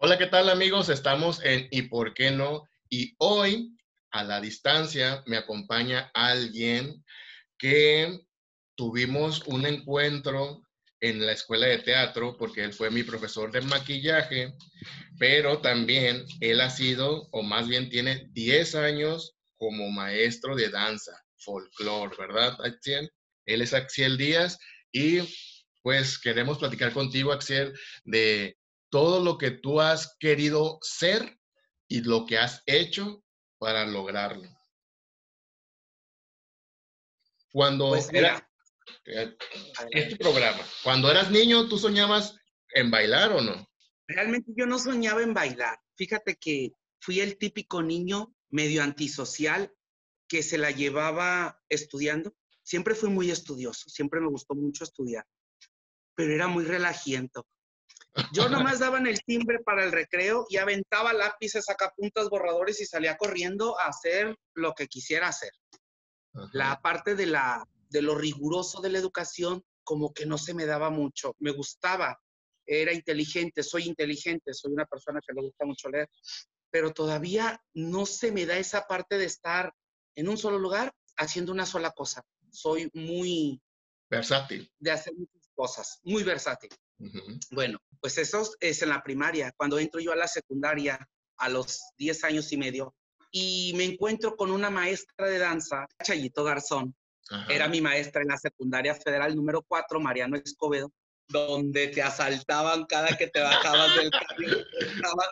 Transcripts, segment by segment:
Hola, ¿qué tal amigos? Estamos en ¿Y por qué no? Y hoy, a la distancia, me acompaña alguien que tuvimos un encuentro en la escuela de teatro porque él fue mi profesor de maquillaje, pero también él ha sido, o más bien tiene 10 años como maestro de danza, folclore, ¿verdad, Axiel? Él es Axiel Díaz y pues queremos platicar contigo, Axiel, de todo lo que tú has querido ser y lo que has hecho para lograrlo. Cuando Pues era este programa, cuando eras niño, ¿tú soñabas en bailar o no? realmente yo no soñaba en bailar. Fíjate que fui el típico niño medio antisocial que se la llevaba estudiando. Siempre fui muy estudioso, siempre me gustó mucho estudiar, pero era muy relajiento. Yo nomás daba en el timbre para el recreo y aventaba lápices, sacapuntas, borradores y salía corriendo a hacer lo que quisiera hacer. La parte de, la, de lo riguroso de la educación como que no se me daba mucho. Me gustaba, era inteligente, soy inteligente, soy una persona que le gusta mucho leer, pero todavía no se me da esa parte de estar en un solo lugar haciendo una sola cosa. Soy muy Versátil. de hacer muchas cosas, muy versátil. Bueno, pues eso es en la primaria. Cuando entro yo a la secundaria a los 10 años y medio y me encuentro con una maestra de danza, Chayito Garzón, Ajá. era mi maestra en la secundaria federal número 4, Mariano Escobedo, donde te asaltaban cada que te bajabas del carril, estaban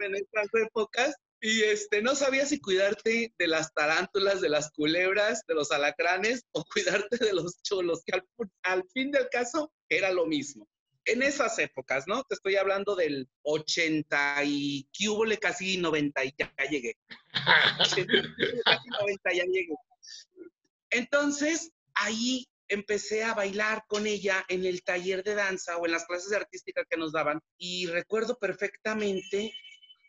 en estas épocas, y este, no sabías si cuidarte de las tarántulas, de las culebras, de los alacranes, o cuidarte de los cholos, que al, al fin del caso era lo mismo. En esas épocas, ¿no? Te estoy hablando del 80 y que hubo casi 90 y ya, ya llegué. 80 y casi 90 ya llegué. Entonces, ahí empecé a bailar con ella en el taller de danza o en las clases de artística que nos daban y recuerdo perfectamente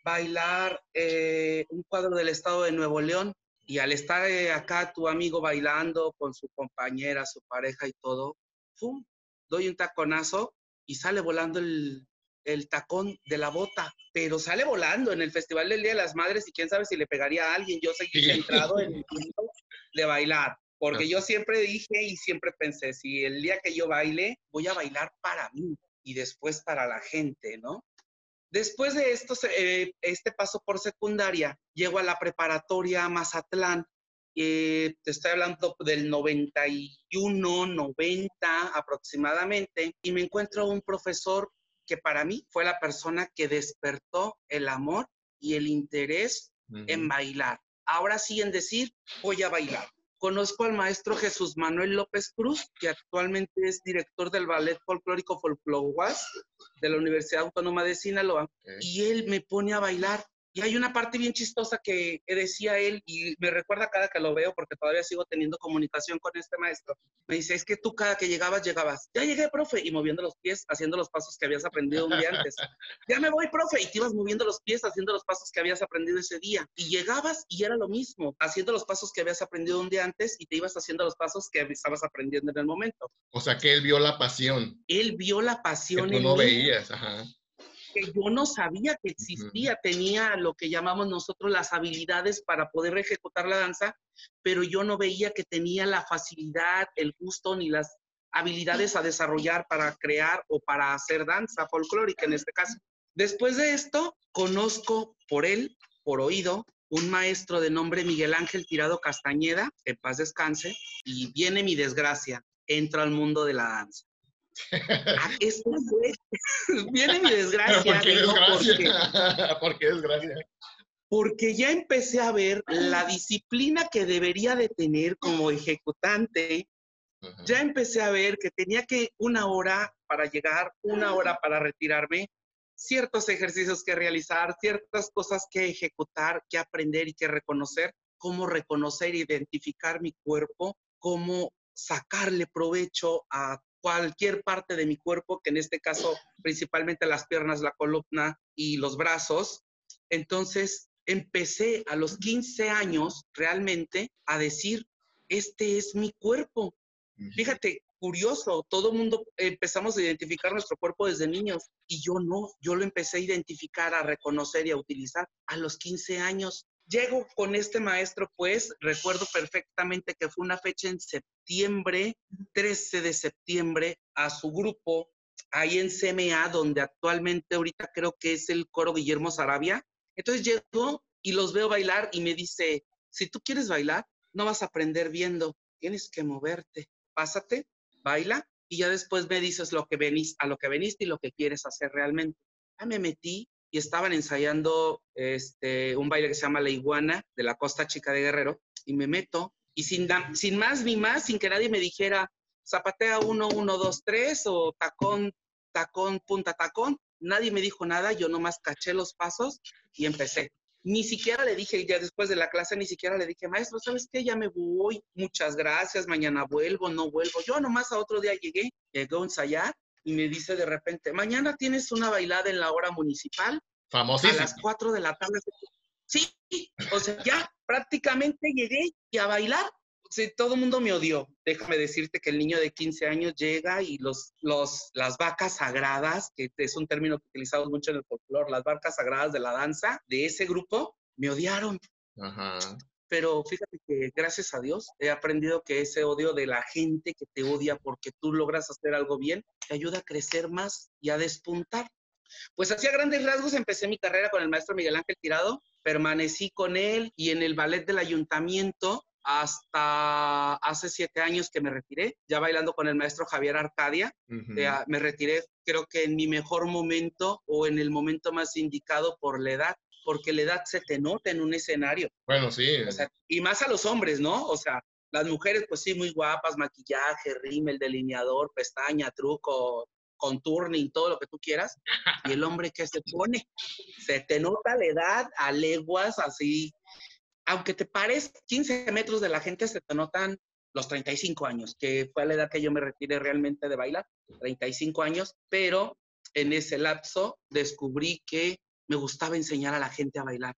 bailar eh, un cuadro del estado de Nuevo León y al estar eh, acá tu amigo bailando con su compañera, su pareja y todo, ¡pum! doy un taconazo y sale volando el, el tacón de la bota, pero sale volando en el Festival del Día de las Madres y quién sabe si le pegaría a alguien. Yo seguí centrado en el mundo de bailar, porque yo siempre dije y siempre pensé, si el día que yo baile, voy a bailar para mí y después para la gente, ¿no? Después de esto, eh, este paso por secundaria, llego a la preparatoria Mazatlán. Eh, te estoy hablando del 91, 90 aproximadamente, y me encuentro un profesor que para mí fue la persona que despertó el amor y el interés en bailar. Ahora sí en decir, voy a bailar. Conozco al maestro Jesús Manuel López Cruz, que actualmente es director del Ballet Folclórico Folclowas de la Universidad Autónoma de Sinaloa, y él me pone a bailar. Y hay una parte bien chistosa que decía él, y me recuerda cada que lo veo, porque todavía sigo teniendo comunicación con este maestro. Me dice, es que tú cada que llegabas, llegabas, ya llegué, profe, y moviendo los pies, haciendo los pasos que habías aprendido un día antes. Ya me voy, profe, y te ibas moviendo los pies, haciendo los pasos que habías aprendido ese día. Y llegabas y era lo mismo, haciendo los pasos que habías aprendido un día antes y te ibas haciendo los pasos que estabas aprendiendo en el momento. O sea que él vio la pasión Él vio la que pasión tú en no mí veías. Ajá. Que yo no sabía que existía, tenía lo que llamamos nosotros las habilidades para poder ejecutar la danza, pero yo no veía que tenía la facilidad, el gusto ni las habilidades a desarrollar para crear o para hacer danza folclórica en este caso. Después de esto, conozco por él, por oído, un maestro de nombre Miguel Ángel Tirado Castañeda, en paz descanse, y viene mi desgracia, entro al mundo de la danza. Ah, esto fue, viene mi desgracia, ¿por qué desgracia? ¿Por qué desgracia? porque ya empecé a ver la disciplina que debería de tener como ejecutante, ya empecé a ver que tenía que una hora para llegar, una hora para retirarme, ciertos ejercicios que realizar, ciertas cosas que ejecutar, que aprender y que reconocer, cómo reconocer, identificar mi cuerpo, cómo sacarle provecho a cualquier parte de mi cuerpo, que en este caso principalmente las piernas, la columna y los brazos. Entonces empecé a los 15 años realmente a decir, este es mi cuerpo. Fíjate, curioso, todo el mundo empezamos a identificar nuestro cuerpo desde niños y yo no, yo lo empecé a identificar, a reconocer y a utilizar a los 15 años. Llego con este maestro, pues recuerdo perfectamente que fue una fecha en septiembre, 13 de septiembre, a su grupo ahí en CMA, donde actualmente ahorita creo que es el coro Guillermo Sarabia. Entonces llego y los veo bailar y me dice, si tú quieres bailar, no vas a aprender viendo, tienes que moverte, pásate baila y ya después me dices lo que venís, a lo que veniste y lo que quieres hacer realmente. Ya me metí y estaban ensayando este, un baile que se llama La Iguana de la Costa Chica de Guerrero y me meto y sin, sin más ni más, sin que nadie me dijera zapatea uno, uno, dos, tres o tacón, tacón, punta, tacón. Nadie me dijo nada, yo nomás caché los pasos y empecé ni siquiera le dije, ya después de la clase, ni siquiera le dije, maestro, ¿sabes qué? Ya me voy, muchas gracias, mañana vuelvo, no vuelvo. Yo nomás a otro día llegué, llegó a ensayar y me dice de repente, mañana tienes una bailada en la hora municipal. Famosísima. A las 4 de la tarde. Sí, o sea, ya prácticamente llegué y a bailar sí, todo el mundo me odió. Déjame decirte que el niño de 15 años llega y los, los, las vacas sagradas, que es un término que utilizamos mucho en el folclore, las vacas sagradas de la danza de ese grupo, me odiaron. Ajá. Pero fíjate que gracias a Dios he aprendido que ese odio de la gente que te odia porque tú logras hacer algo bien, te ayuda a crecer más y a despuntar. Pues hacía grandes rasgos empecé mi carrera con el maestro Miguel Ángel Tirado, permanecí con él y en el ballet del ayuntamiento hasta hace siete años que me retiré, ya bailando con el maestro Javier Arcadia. me retiré creo que en mi mejor momento o en el momento más indicado por la edad, porque la edad se te nota en un escenario. Bueno, sí. y más a los hombres, ¿no? O sea, las mujeres pues sí, muy guapas, maquillaje, rímel, delineador, pestaña, truco, contourning, todo lo que tú quieras. Y el hombre que se pone, se te nota la edad a leguas así aunque te pares 15 metros de la gente, se te notan los 35 años, que fue la edad que yo me retiré realmente de bailar, 35 años, pero en ese lapso descubrí que me gustaba enseñar a la gente a bailar,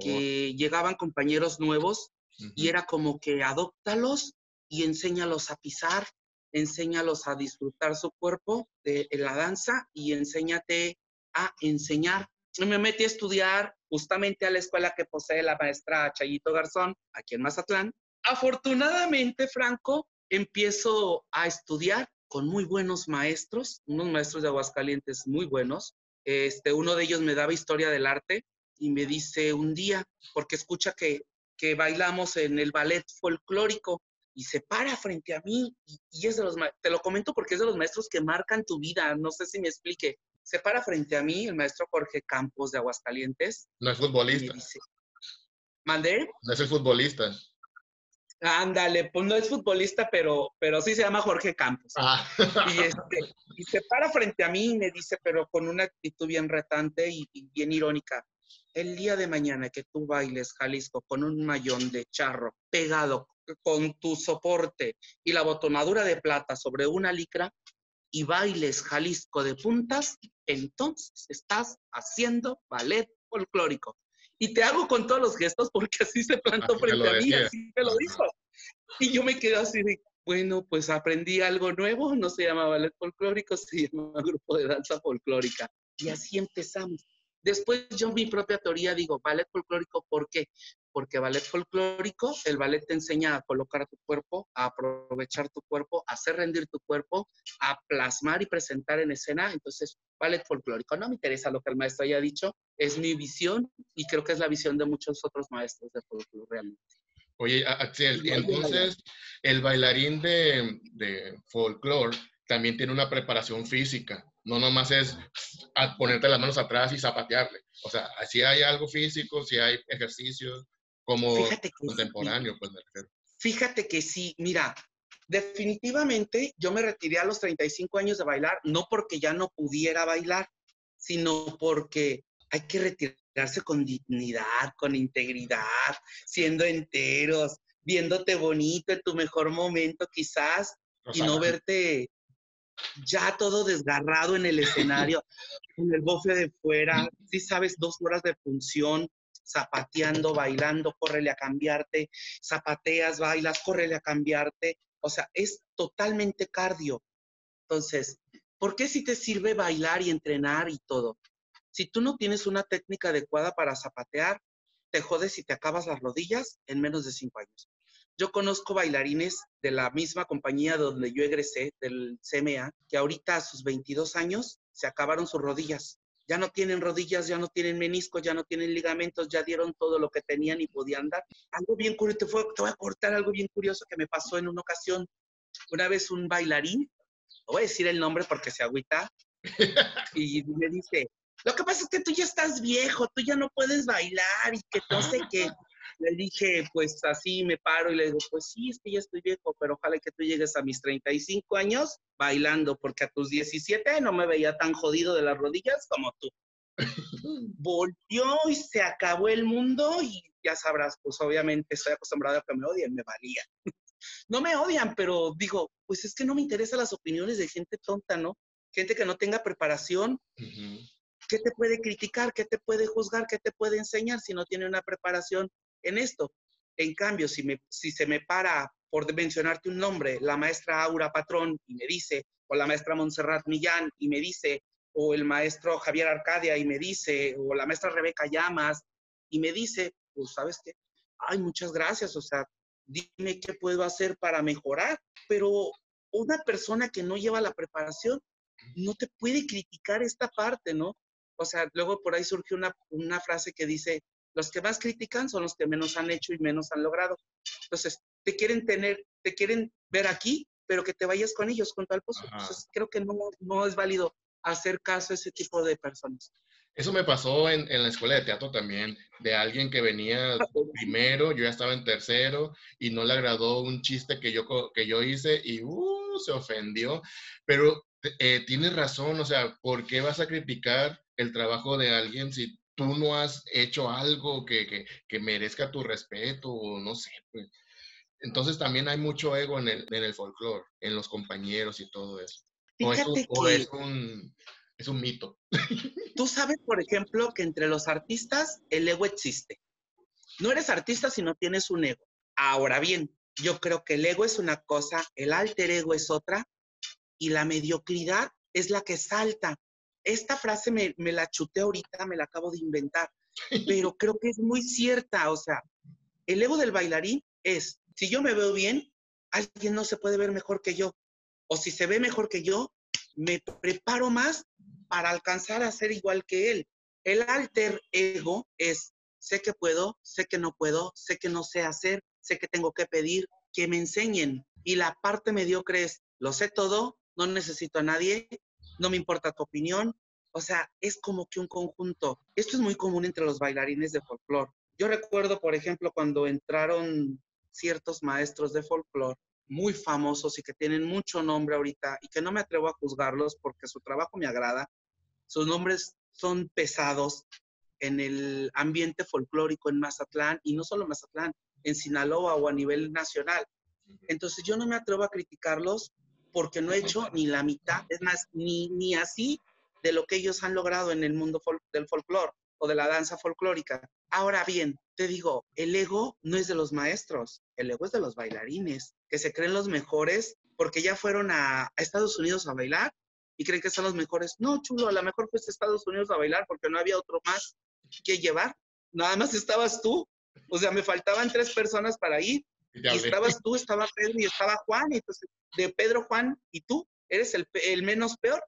que llegaban compañeros nuevos y era como que adóptalos y enséñalos a pisar, enséñalos a disfrutar su cuerpo de, de la danza y enséñate a enseñar. Me metí a estudiar justamente a la escuela que posee la maestra Chayito Garzón, aquí en Mazatlán. Afortunadamente, Franco, empiezo a estudiar con muy buenos maestros, unos maestros de Aguascalientes muy buenos. Este, uno de ellos me daba historia del arte y me dice un día, porque escucha que, que bailamos en el ballet folclórico y se para frente a mí y, y, es de los, te lo comento porque es de los maestros que marcan tu vida, no sé si me explique se para frente a mí el maestro Jorge Campos de Aguascalientes. No es futbolista. ¿Mandé? No es el futbolista. Ándale, pues no es futbolista, pero, pero sí se llama Jorge Campos. Ah. Y, este, y se para frente a mí y me dice, pero con una actitud bien retante y, y bien irónica. El día de mañana que tú bailes Jalisco con un mayón de charro pegado con tu soporte y la botonadura de plata sobre una licra, y bailes Jalisco de puntas, entonces estás haciendo ballet folclórico. Y te hago con todos los gestos porque así se plantó frente a mí, así me lo dijo. Y yo me quedé así de, bueno, pues aprendí algo nuevo, no se llama ballet folclórico, se llama grupo de danza folclórica. Y así empezamos. Después yo mi propia teoría digo, ballet folclórico, ¿por qué? Porque ballet folclórico, el ballet te enseña a colocar tu cuerpo, a aprovechar tu cuerpo, a hacer rendir tu cuerpo, a plasmar y presentar en escena. Entonces, ballet folclórico. No me interesa lo que el maestro haya dicho, es mi visión y creo que es la visión de muchos otros maestros de folclore realmente. Oye, Axel, entonces el bailarín de, de folclore también tiene una preparación física. No nomás es ponerte las manos atrás y zapatearle. O sea, si hay algo físico, si hay ejercicios como contemporáneo, pues me refiero. Fíjate que sí, mira, definitivamente yo me retiré a los 35 años de bailar, no porque ya no pudiera bailar, sino porque hay que retirarse con dignidad, con integridad, siendo enteros, viéndote bonito en tu mejor momento quizás y no verte ya todo desgarrado en el escenario, con el bofe de fuera, si sabes, dos horas de función, zapateando, bailando, córrele a cambiarte, zapateas, bailas, córrele a cambiarte, O sea, es totalmente cardio. Entonces, ¿por qué si te sirve bailar y entrenar y todo? Si tú no tienes una técnica adecuada para zapatear, te jodes y te acabas las rodillas en menos de cinco años. Yo conozco bailarines de la misma compañía donde yo egresé, del CMA, que ahorita a sus 22 años se acabaron sus rodillas. Ya no tienen rodillas, ya no tienen meniscos, ya no tienen ligamentos, ya dieron todo lo que tenían y podían dar. Algo bien curioso, te, voy a cortar algo bien curioso que me pasó en una ocasión. Una vez un bailarín, no voy a decir el nombre porque se agüita, y me dice, lo que pasa es que tú ya estás viejo, tú ya no puedes bailar y que no sé qué. Le dije, pues así me paro y le digo, pues sí, es que ya estoy viejo, pero ojalá que tú llegues a mis 35 años bailando, porque a tus 17 no me veía tan jodido de las rodillas como tú. Volvió y se acabó el mundo y ya sabrás, pues obviamente estoy acostumbrado a que me odien, me valía. no me odian, pero digo, pues es que no me interesan las opiniones de gente tonta, ¿no? Gente que no tenga preparación. ¿Qué te puede criticar? ¿Qué te puede juzgar? ¿Qué te puede enseñar si no tiene una preparación en esto? En cambio, si, me, si se me para, por mencionarte un nombre, la maestra Aura Patrón y me dice, o la maestra Montserrat Millán y me dice, o el maestro Javier Arcadia y me dice, o la maestra Rebeca Llamas y me dice, pues sabes qué, ay, muchas gracias, o sea, dime qué puedo hacer para mejorar, pero una persona que no lleva la preparación no te puede criticar esta parte, ¿no? O sea, luego por ahí surgió una, una frase que dice, los que más critican son los que menos han hecho y menos han logrado. Entonces, te quieren tener, te quieren ver aquí, pero que te vayas con ellos, con tal cosa. Entonces, creo que no, no es válido hacer caso a ese tipo de personas. Eso me pasó en, en, la escuela de teatro también, de alguien que venía primero, yo ya estaba en tercero y no le agradó un chiste que yo, que yo hice y uh, se ofendió. Pero eh, tienes razón, o sea, ¿por qué vas a criticar el trabajo de alguien si tú no has hecho algo que, que, merezca tu respeto o no sé? Pues? Entonces también hay mucho ego en el, en el folclore, en los compañeros y todo eso. O, es un, es un, mito. Tú sabes, por ejemplo, que entre los artistas el ego existe. No eres artista si no tienes un ego. Ahora bien, yo creo que el ego es una cosa, el alter ego es otra, y la mediocridad es la que salta. Esta frase me, la chuté ahorita, me la acabo de inventar, pero creo que es muy cierta. O sea, el ego del bailarín es, si yo me veo bien, alguien no se puede ver mejor que yo. O si se ve mejor que yo, me preparo más para alcanzar a ser igual que él. El alter ego es, sé que puedo, sé que no puedo, sé que no sé hacer, sé que tengo que pedir, que me enseñen. Y la parte mediocre es, lo sé todo, no necesito a nadie, no me importa tu opinión. O sea, es como que un conjunto. Esto es muy común entre los bailarines de folclore. Yo recuerdo, por ejemplo, cuando entraron ciertos maestros de folclore muy famosos y que tienen mucho nombre ahorita y que no me atrevo a juzgarlos porque su trabajo me agrada. Sus nombres son pesados en el ambiente folclórico en Mazatlán y no solo Mazatlán, en Sinaloa o a nivel nacional. Entonces yo no me atrevo a criticarlos porque no he hecho ni la mitad, es más, ni, ni así de lo que ellos han logrado en el mundo del folclore o de la danza folclórica. Ahora bien, te digo, el ego no es de los maestros, el ego es de los bailarines, que se creen los mejores porque ya fueron a, a Estados Unidos a bailar y creen que son los mejores. No, chulo, a lo mejor fuiste a Estados Unidos a bailar porque no había otro más que llevar. Nada más estabas tú. O sea, me faltaban tres personas para ir estabas tú, estaba Pedro y estaba Juan, y entonces de Pedro, Juan y tú eres el, el, menos peor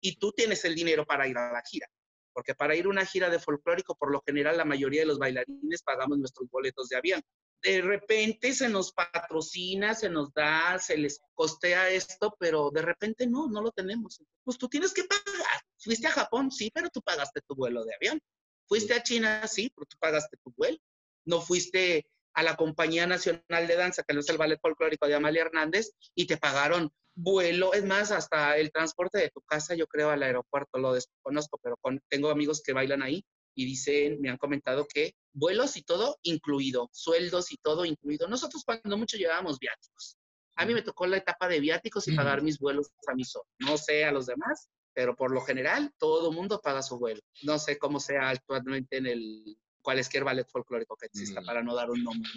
y tú tienes el dinero para ir a la gira. Porque para ir a una gira de folclórico, por lo general, la mayoría de los bailarines pagamos nuestros boletos de avión. De repente se nos patrocina, se nos da, se les costea esto, pero de repente no, no lo tenemos. Pues tú tienes que pagar. Fuiste a Japón, sí, pero tú pagaste tu vuelo de avión. Fuiste a China, sí, pero tú pagaste tu vuelo. No fuiste a la Compañía Nacional de Danza, que no es el Ballet Folclórico de Amalia Hernández, y te pagaron vuelo, es más, hasta el transporte de tu casa, yo creo, al aeropuerto, lo desconozco, pero tengo amigos que bailan ahí y dicen, me han comentado que vuelos y todo incluido, sueldos y todo incluido. Nosotros cuando mucho llevábamos viáticos. A mí me tocó la etapa de viáticos y pagar mis vuelos a mí solo. No sé a los demás, pero por lo general todo mundo paga su vuelo. No sé cómo sea actualmente en el cualquier ballet folclórico que exista, mm. para no dar un nombre.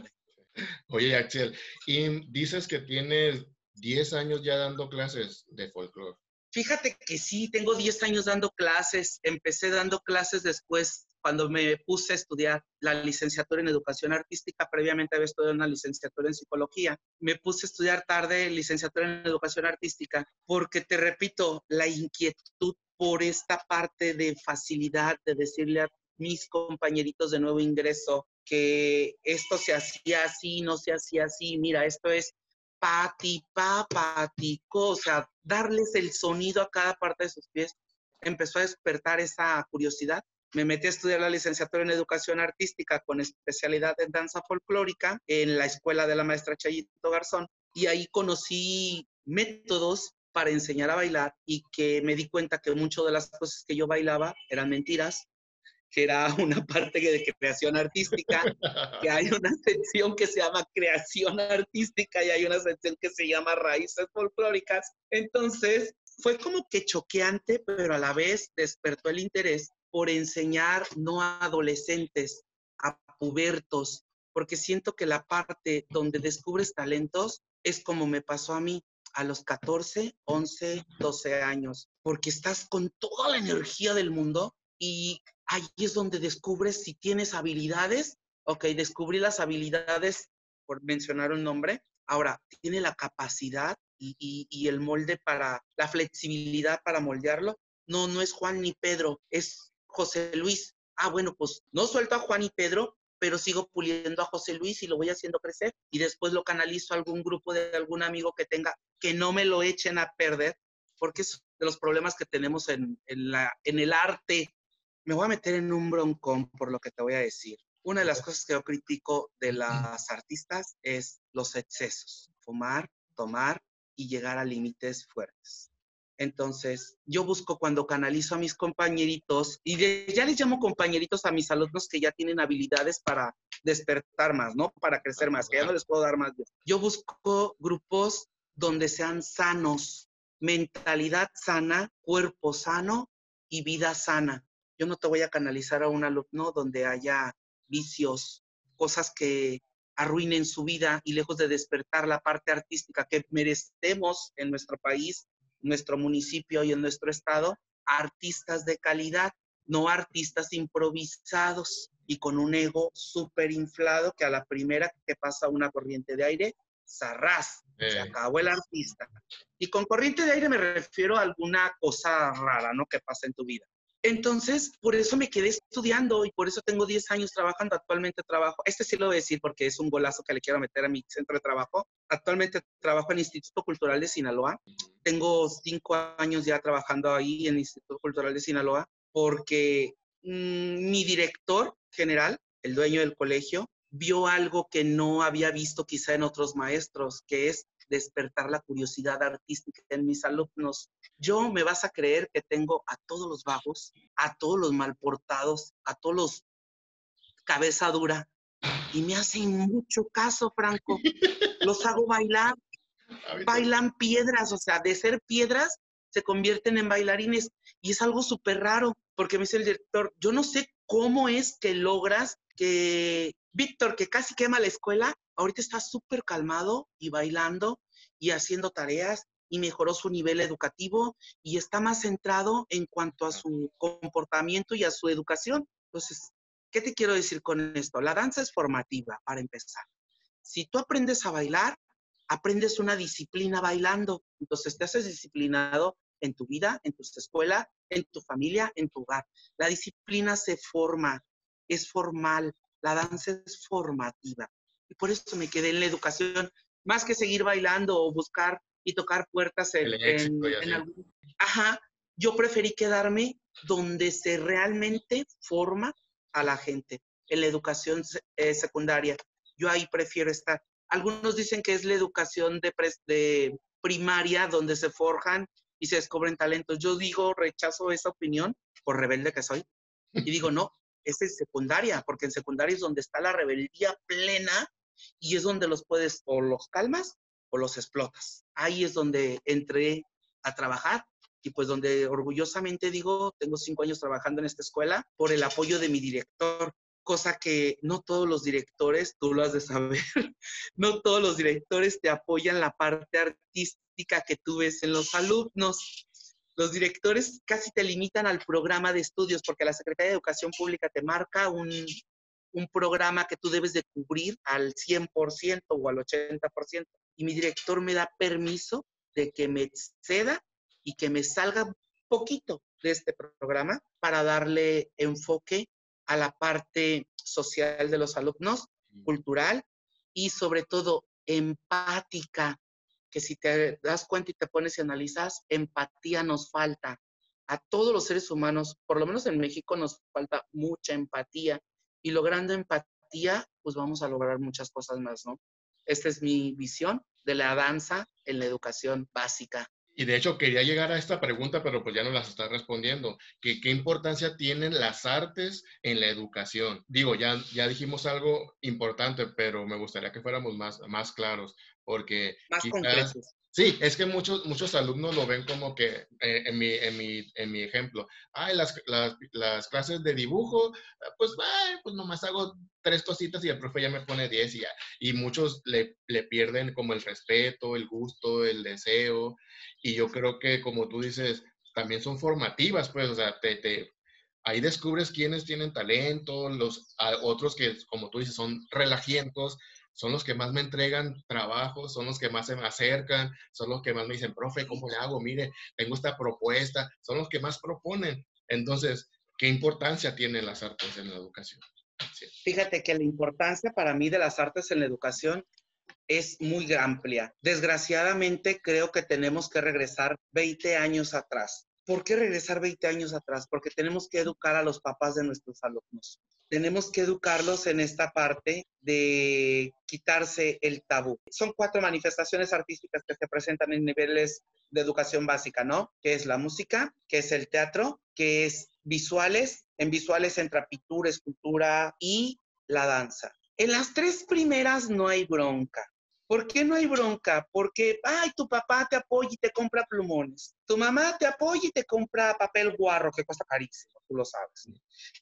Oye, Axel, y dices que tienes 10 años ya dando clases de folclore. Fíjate que sí, tengo 10 años dando clases. Empecé dando clases después cuando me puse a estudiar la licenciatura en educación artística. Previamente había estudiado una licenciatura en psicología. Me puse a estudiar tarde licenciatura en educación artística porque, te repito, la inquietud por esta parte de facilidad de decirle a mis compañeritos de nuevo ingreso que esto se hacía así, no se hacía así, mira, esto es pati, pa, patico, o sea, darles el sonido a cada parte de sus pies, empezó a despertar esa curiosidad. Me metí a estudiar la licenciatura en educación artística con especialidad en danza folclórica en la escuela de la maestra Chayito Garzón y ahí conocí métodos para enseñar a bailar y que me di cuenta que muchas de las cosas que yo bailaba eran mentiras, que era una parte de creación artística, que hay una sección que se llama creación artística y hay una sección que se llama raíces folclóricas. Entonces, fue como que choqueante, pero a la vez despertó el interés por enseñar no a adolescentes, a pubertos, porque siento que la parte donde descubres talentos es como me pasó a mí a los 14, 11, 12 años, porque estás con toda la energía del mundo y ahí es donde descubres si tienes habilidades. Ok, descubrí las habilidades, por mencionar un nombre. Ahora, tiene la capacidad y, el molde para, la flexibilidad para moldearlo. No, no es Juan ni Pedro, es José Luis. Ah, bueno, pues no suelto a Juan y Pedro, pero sigo puliendo a José Luis y lo voy haciendo crecer y después lo canalizo a algún grupo de algún amigo que tenga, que no me lo echen a perder, porque es de los problemas que tenemos en el arte. Me voy a meter en un broncón por lo que te voy a decir. Una de las cosas que yo critico de las artistas es los excesos, fumar, tomar y llegar a límites fuertes. Entonces, yo busco cuando canalizo a mis compañeritos, y ya les llamo compañeritos a mis alumnos que ya tienen habilidades para despertar más, ¿no? Para crecer más, que ya no les puedo dar más. Yo busco grupos donde sean sanos, mentalidad sana, cuerpo sano y vida sana. Yo no te voy a canalizar a un alumno donde haya vicios, cosas que arruinen su vida y lejos de despertar la parte artística que merecemos en nuestro país, nuestro municipio y en nuestro estado artistas de calidad, no artistas improvisados y con un ego súper inflado que a la primera que pasa una corriente de aire, zarrás, se acabó el artista. Y con corriente de aire me refiero a alguna cosa rara, ¿no? Que pasa en tu vida. Entonces, por eso me quedé estudiando y por eso tengo 10 años trabajando. Actualmente trabajo, este sí lo voy a decir porque es un golazo que le quiero meter a mi centro de trabajo. Actualmente trabajo en el Instituto Cultural de Sinaloa. Tengo cinco años ya trabajando ahí en el Instituto Cultural de Sinaloa porque mmm, mi director general, el dueño del colegio, vio algo que no había visto quizá en otros maestros, que es despertar la curiosidad artística en mis alumnos. Yo me vas a creer que tengo a todos los vagos, a todos los malportados, a todos los cabeza dura, y me hacen mucho caso, Franco. Los hago bailar, bailan piedras, o sea, de ser piedras se convierten en bailarines. Y es algo súper raro, porque me dice el director, yo no sé cómo es que logras que Víctor, que casi quema la escuela, ahorita está súper calmado y bailando y haciendo tareas y mejoró su nivel educativo y está más centrado en cuanto a su comportamiento y a su educación. Entonces, ¿qué te quiero decir con esto? La danza es formativa, para empezar. Si tú aprendes a bailar, aprendes una disciplina bailando. Entonces, te haces disciplinado en tu vida, en tu escuela, en tu familia, en tu hogar. La disciplina se forma, es formal. La danza es formativa. Y por eso me quedé en la educación, más que seguir bailando o buscar y tocar puertas en, en, algún... Ajá, yo preferí quedarme donde se realmente forma a la gente, en la educación eh, secundaria. Yo ahí prefiero estar. Algunos dicen que es la educación de, de primaria donde se forjan y se descubren talentos. Yo digo, rechazo esa opinión por rebelde que soy. Y digo, no, es en secundaria, porque en secundaria es donde está la rebeldía plena y es donde los puedes o los calmas o los explotas. Ahí es donde entré a trabajar y pues donde orgullosamente digo, tengo cinco años trabajando en esta escuela por el apoyo de mi director. cosa que no todos los directores, tú lo has de saber, no todos los directores te apoyan la parte artística que tú ves en los alumnos. Los directores casi te limitan al programa de estudios porque la Secretaría de Educación Pública te marca un, un programa que tú debes de cubrir al 100% o al 80%. Y mi director me da permiso de que me exceda y que me salga poquito de este programa para darle enfoque a la parte social de los alumnos, cultural y sobre todo empática, que si te das cuenta y te pones y analizas, empatía nos falta. A todos los seres humanos, por lo menos en México, nos falta mucha empatía y logrando empatía, pues vamos a lograr muchas cosas más, ¿no? Esta es mi visión de la danza en la educación básica. Y de hecho quería llegar a esta pregunta, pero pues ya no las está respondiendo. ¿Qué, ¿Qué, importancia tienen las artes en la educación? Digo, ya, ya dijimos algo importante, pero me gustaría que fuéramos más, más claros, porque más concretos. Sí, es que muchos, muchos alumnos lo ven como que, eh, en, mi, en, mi, en, mi, ejemplo, ay, las, las, las, clases de dibujo, pues, ay, pues nomás hago tres cositas y el profe ya me pone diez y ya. Y muchos le, le, pierden como el respeto, el gusto, el deseo. Y yo creo que, como tú dices, también son formativas, pues, o sea, te, te, ahí descubres quiénes tienen talento, los otros que, como tú dices, son relajientos son los que más me entregan trabajo, son los que más se me acercan, son los que más me dicen, profe, ¿cómo le hago? Mire, tengo esta propuesta, son los que más proponen. Entonces, ¿qué importancia tienen las artes en la educación? Fíjate que la importancia para mí de las artes en la educación es muy amplia. Desgraciadamente, creo que tenemos que regresar 20 años atrás. ¿Por qué regresar 20 años atrás? Porque tenemos que educar a los papás de nuestros alumnos tenemos que educarlos en esta parte de quitarse el tabú. Son cuatro manifestaciones artísticas que se presentan en niveles de educación básica, ¿no? Que es la música, que es el teatro, que es visuales, en visuales entra pintura, escultura y la danza. En las tres primeras no hay bronca. ¿Por qué no hay bronca? Porque, ay, tu papá te apoya y te compra plumones. Tu mamá te apoya y te compra papel guarro, que cuesta carísimo, tú lo sabes.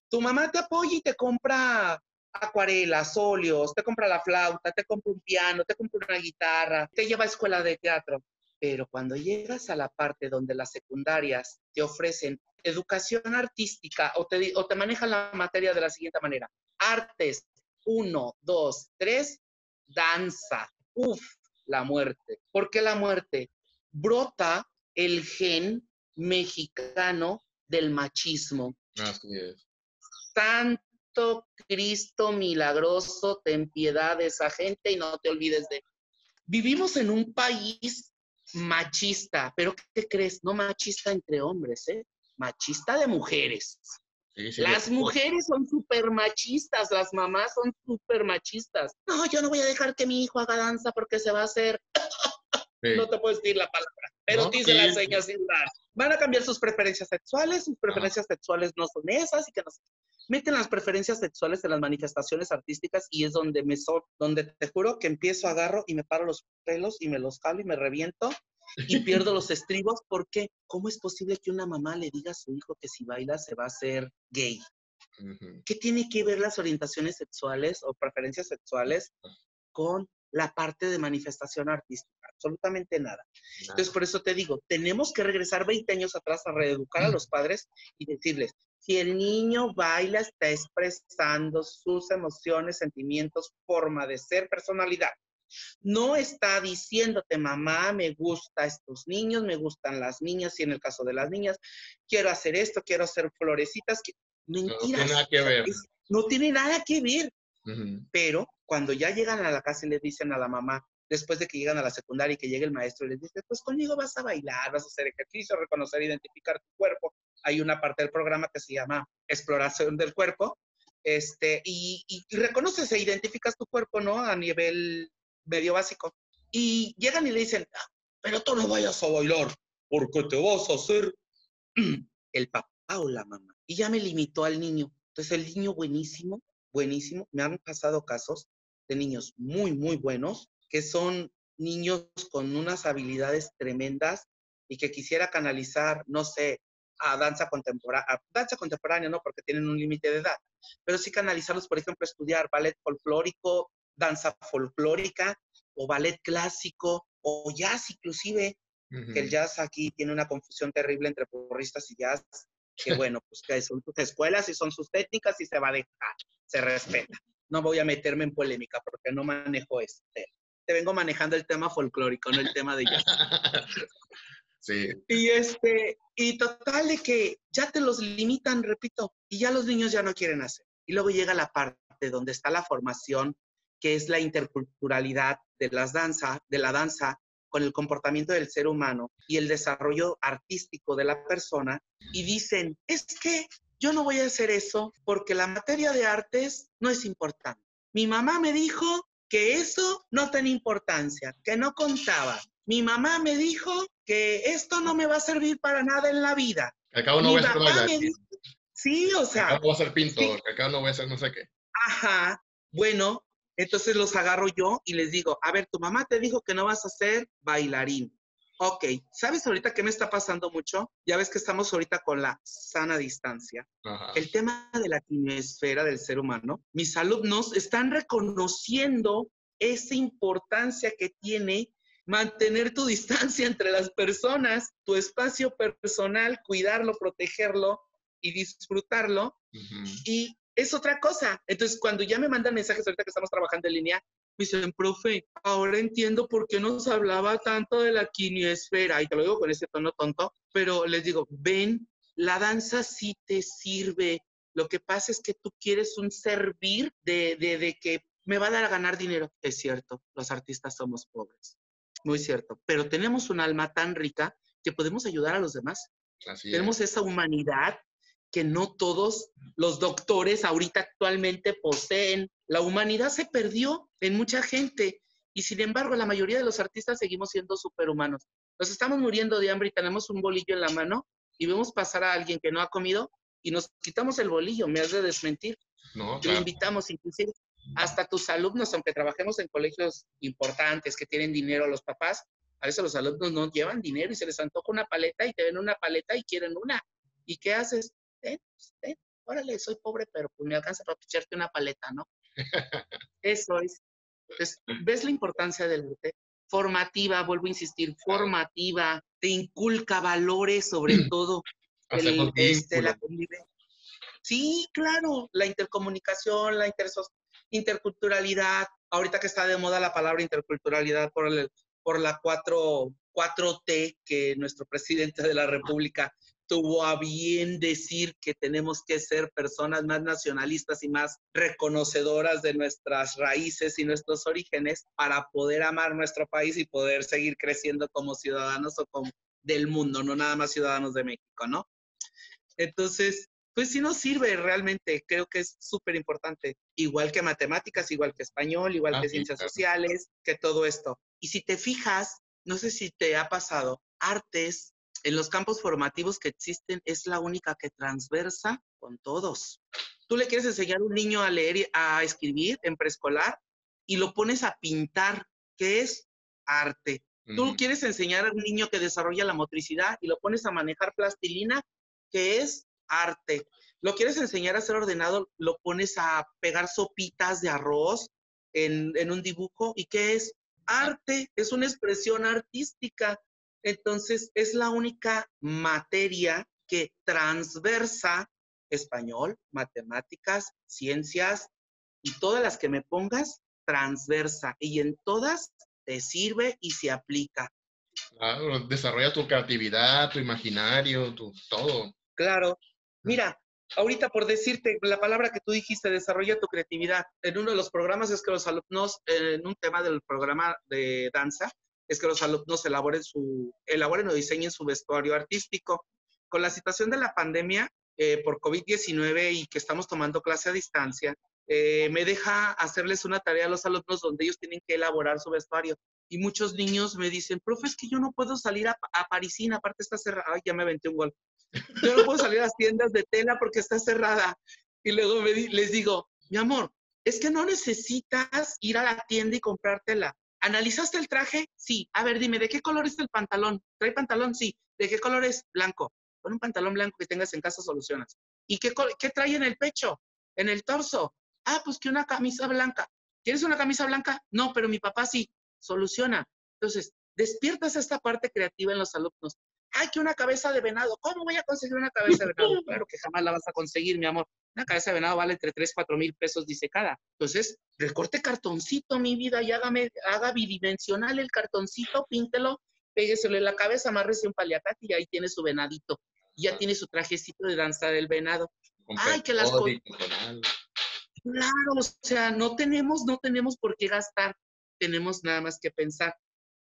Tu mamá te apoya y te compra acuarelas, óleos, te compra la flauta, te compra un piano, te compra una guitarra, te lleva a escuela de teatro. Pero cuando llegas a la parte donde las secundarias te ofrecen educación artística o te, o te manejan la materia de la siguiente manera, artes, uno, dos, tres, danza, Uf, la muerte. ¿Por qué la muerte? Brota el gen mexicano del machismo. Así es. Santo Cristo milagroso, ten piedad de esa gente y no te olvides de... Vivimos en un país machista, pero ¿qué crees? No machista entre hombres, ¿eh? Machista de mujeres las mujeres son súper machistas, las mamás son súper machistas. No, yo no voy a dejar que mi hijo haga danza porque se va a hacer. No te puedo decir la palabra, pero dice las señas sin dar. Van a cambiar sus preferencias sexuales, sus preferencias sexuales no son esas y que no Meten las preferencias sexuales en las manifestaciones artísticas y es donde me so, donde te juro que empiezo, agarro y me paro los pelos y me los jalo y me reviento y pierdo los estribos porque ¿cómo es posible que una mamá le diga a su hijo que si baila se va a hacer gay? ¿Qué tiene que ver las orientaciones sexuales o preferencias sexuales con la parte de manifestación artística? Absolutamente nada. Entonces, por eso te digo, tenemos que regresar 20 años atrás a reeducar a los padres y decirles, si el niño baila, está expresando sus emociones, sentimientos, forma de ser, personalidad. No está diciéndote, mamá, me gusta estos niños, me gustan las niñas, y en el caso de las niñas, quiero hacer esto, quiero hacer florecitas. Mentiras. No tiene nada que ver. no tiene nada que ver. Pero cuando ya llegan a la casa y le dicen a la mamá, después de que llegan a la secundaria y que llegue el maestro y les dice, pues conmigo vas a bailar, vas a hacer ejercicio, reconocer, identificar tu cuerpo. Hay una parte del programa que se llama exploración del cuerpo, este, y, y, reconoces e identificas tu cuerpo, ¿no? A nivel medio básico. Y llegan y le dicen, ah, pero tú no vayas a bailar, porque te vas a hacer el papá o la mamá. Y ya me limitó al niño. Entonces el niño buenísimo, buenísimo. Me han pasado casos de niños muy, muy buenos, que son niños con unas habilidades tremendas y que quisiera canalizar, no sé, a danza contemporánea, danza contemporánea no, porque tienen un límite de edad, pero sí canalizarlos, por ejemplo, estudiar ballet folclórico, danza folclórica o ballet clásico o jazz inclusive, que el jazz aquí tiene una confusión terrible entre porristas y jazz, que bueno, pues que son sus escuelas y son sus técnicas y se va a dejar, se respeta. No voy a meterme en polémica porque no manejo este. Te vengo manejando el tema folclórico, no el tema de jazz. Sí. Y este, y total de que ya te los limitan, repito, y ya los niños ya no quieren hacer. Y luego llega la parte donde está la formación, que es la interculturalidad de las danza, de la danza con el comportamiento del ser humano y el desarrollo artístico de la persona y dicen, es que yo no voy a hacer eso porque la materia de artes no es importante. Mi mamá me dijo que eso no tenía importancia, que no contaba. Mi mamá me dijo que esto no me va a servir para nada en la vida. acá no voy a ser Sí, o sea. Acá no voy a ser pintor, acá no voy a ser no sé qué. Ajá. Bueno, entonces los agarro yo y les digo, a ver, tu mamá te dijo que no vas a ser bailarín. Ok, ¿sabes ahorita qué me está pasando mucho? Ya ves que estamos ahorita con la sana distancia. El tema de la quimiosfera del ser humano. Mis alumnos están reconociendo esa importancia que tiene mantener tu distancia entre las personas, tu espacio personal, cuidarlo, protegerlo y disfrutarlo. Y es otra cosa. Entonces, cuando ya me mandan mensajes ahorita que estamos trabajando en línea, me dicen, profe, ahora entiendo por qué nos hablaba tanto de la quiniesfera. Y te lo digo con ese tono tonto, pero les digo, ven, la danza sí te sirve. Lo que pasa es que tú quieres un servir de, de, de que me va a dar a ganar dinero. Es cierto, los artistas somos pobres. Muy cierto. Pero tenemos un alma tan rica que podemos ayudar a los demás. tenemos esa humanidad que no todos los doctores ahorita actualmente poseen. La humanidad se perdió en mucha gente y sin embargo la mayoría de los artistas seguimos siendo superhumanos. Nos estamos muriendo de hambre y tenemos un bolillo en la mano y vemos pasar a alguien que no ha comido y nos quitamos el bolillo, me has de desmentir. No, claro. invitamos inclusive hasta tus alumnos, aunque trabajemos en colegios importantes que tienen dinero los papás, a veces los alumnos no llevan dinero y se les antoja una paleta y te ven una paleta y quieren una. ¿Y qué haces? Ten, ten, órale, soy pobre, pero pues me alcanza para echarte una paleta, ¿no? Eso es. Entonces, ¿ves la importancia del arte? Formativa, vuelvo a insistir, formativa, te inculca valores sobre todo. El, este, la Sí, claro, la intercomunicación, la interculturalidad. Ahorita que está de moda la palabra interculturalidad por, el, por la 4, 4T que nuestro presidente de la República tuvo a bien decir que tenemos que ser personas más nacionalistas y más reconocedoras de nuestras raíces y nuestros orígenes para poder amar nuestro país y poder seguir creciendo como ciudadanos o como del mundo, no nada más ciudadanos de México, ¿no? Entonces, pues sí nos sirve realmente, creo que es súper importante, igual que matemáticas, igual que español, igual ah, que ciencias sociales, que todo esto. Y si te fijas, no sé si te ha pasado, artes, en los campos formativos que existen es la única que transversa con todos. Tú le quieres enseñar a un niño a leer y a escribir en preescolar y lo pones a pintar, que es arte. Tú quieres enseñar a un niño que desarrolla la motricidad y lo pones a manejar plastilina, que es arte. Lo quieres enseñar a ser ordenado, lo pones a pegar sopitas de arroz en, en un dibujo y que es arte, es una expresión artística. Entonces, es la única materia que transversa español, matemáticas, ciencias y todas las que me pongas, transversa. Y en todas te sirve y se aplica. Claro, desarrolla tu creatividad, tu imaginario, tu todo. Claro. Mira, ahorita por decirte la palabra que tú dijiste, desarrolla tu creatividad. En uno de los programas es que los alumnos, en un tema del programa de danza, es que los alumnos elaboren, su, elaboren o diseñen su vestuario artístico. Con la situación de la pandemia eh, por COVID-19 y que estamos tomando clase a distancia, eh, me deja hacerles una tarea a los alumnos donde ellos tienen que elaborar su vestuario. Y muchos niños me dicen, profe, es que yo no puedo salir a, a Parisina, aparte está cerrada. Ay, ya me aventé un gol. Yo no puedo salir a las tiendas de tela porque está cerrada. Y luego les digo, mi amor, es que no necesitas ir a la tienda y comprártela. ¿Analizaste el traje? Sí. A ver, dime, ¿de qué color es el pantalón? ¿Trae pantalón? Sí. ¿De qué color es? Blanco. Con un pantalón blanco que tengas en casa solucionas. ¿Y qué, qué trae en el pecho? En el torso. Ah, pues que una camisa blanca. ¿Quieres una camisa blanca? No, pero mi papá sí. Soluciona. Entonces, despiertas esta parte creativa en los alumnos. Ay, que una cabeza de venado. ¿Cómo voy a conseguir una cabeza de venado? Claro que jamás la vas a conseguir, mi amor. Una cabeza de venado vale entre 3, 4 mil pesos disecada. Entonces, recorte cartoncito, mi vida, y hágame, haga bidimensional el cartoncito, píntelo, pégueselo en la cabeza, amárrese un paliacate y ahí tiene su venadito. Y ya tiene su trajecito de danza del venado. Ay, que las cosas. Claro, o sea, no tenemos, no tenemos por qué gastar, tenemos nada más que pensar.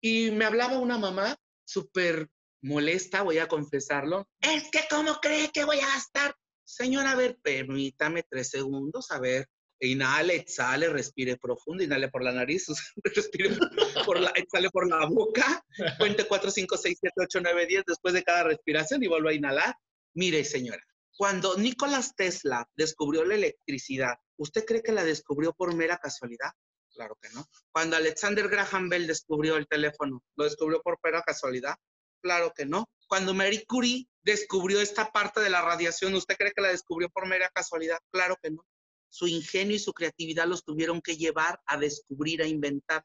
Y me hablaba una mamá súper molesta, voy a confesarlo. Es que, ¿cómo cree que voy a gastar? Señora, a ver, permítame tres segundos, a ver. Inhale, exhale, respire profundo, inhale por la nariz, respire por la, exhale por la boca, cuente 4, 5, 6, 7, 8, 9, 10 después de cada respiración y vuelva a inhalar. Mire, señora, cuando Nicolás Tesla descubrió la electricidad, ¿usted cree que la descubrió por mera casualidad? Claro que no. Cuando Alexander Graham Bell descubrió el teléfono, ¿lo descubrió por mera casualidad? Claro que no. Cuando Marie Curie descubrió esta parte de la radiación, ¿usted cree que la descubrió por mera casualidad? Claro que no. Su ingenio y su creatividad los tuvieron que llevar a descubrir, a inventar.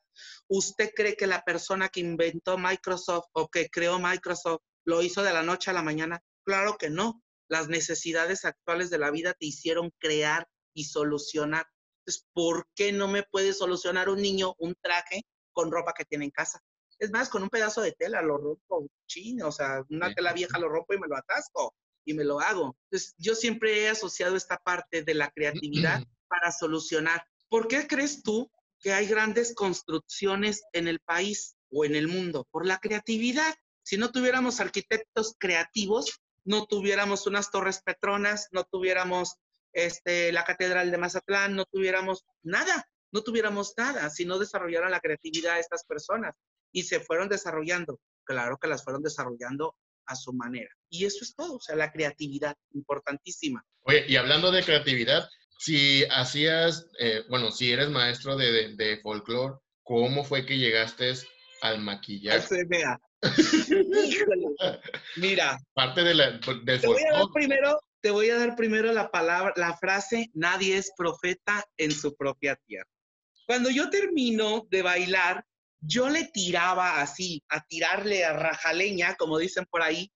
¿Usted cree que la persona que inventó Microsoft o que creó Microsoft lo hizo de la noche a la mañana? Claro que no las necesidades actuales de la vida te hicieron crear y solucionar. Entonces, ¿por qué no me puede solucionar un niño un traje con ropa que tiene en casa? Es más, con un pedazo de tela lo rompo, chino, o sea, una tela vieja lo rompo y me lo atasco y me lo hago. Entonces, yo siempre he asociado esta parte de la creatividad para solucionar. ¿Por qué crees tú que hay grandes construcciones en el país o en el mundo? Por la creatividad. Si no tuviéramos arquitectos creativos, no tuviéramos unas torres petronas, no tuviéramos este, la Catedral de Mazatlán, no tuviéramos nada, no tuviéramos nada si no desarrollaran la creatividad de estas personas. Y se fueron desarrollando, claro que las fueron desarrollando a su manera. Y eso es todo, o sea, la creatividad, importantísima. Oye, y hablando de creatividad, si hacías, eh, bueno, si eres maestro de, de, folclore, ¿cómo fue que llegaste al maquillaje? Mira. Parte de la, te voy a dar primero, te voy a dar primero la palabra, la frase, nadie es profeta en su propia tierra. Cuando yo termino de bailar, yo le tiraba así, a tirarle a rajaleña, como dicen por ahí,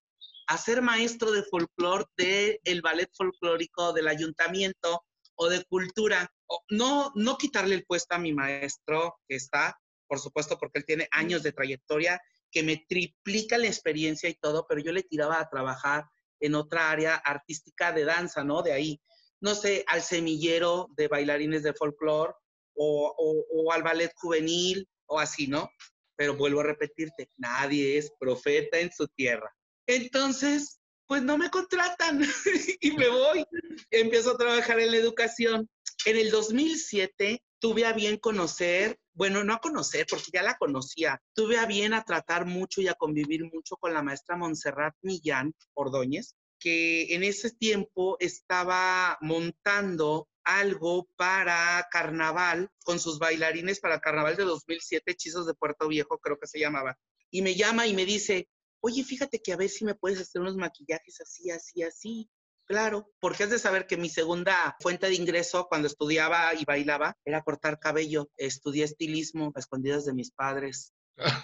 a ser maestro de folclore del el ballet folclórico del ayuntamiento o de cultura. No, no quitarle el puesto a mi maestro, que está, por supuesto, porque él tiene años de trayectoria que me triplica la experiencia y todo, pero yo le tiraba a trabajar en otra área artística de danza, ¿no? De ahí, no sé, al semillero de bailarines de folclore o, o, al ballet juvenil o así, ¿no? Pero vuelvo a repetirte, nadie es profeta en su tierra. Entonces, pues no me contratan y me voy. Empiezo a trabajar en la educación. En el 2007 tuve a bien conocer bueno, no a conocer, porque ya la conocía. Tuve a bien a tratar mucho y a convivir mucho con la maestra Montserrat Millán Ordóñez, que en ese tiempo estaba montando algo para carnaval con sus bailarines para carnaval de 2007, Hechizos de Puerto Viejo, creo que se llamaba. Y me llama y me dice, oye, fíjate que a ver si me puedes hacer unos maquillajes así, así, así. Claro, porque has de saber que mi segunda fuente de ingreso cuando estudiaba y bailaba era cortar cabello. Estudié estilismo a escondidas de mis padres,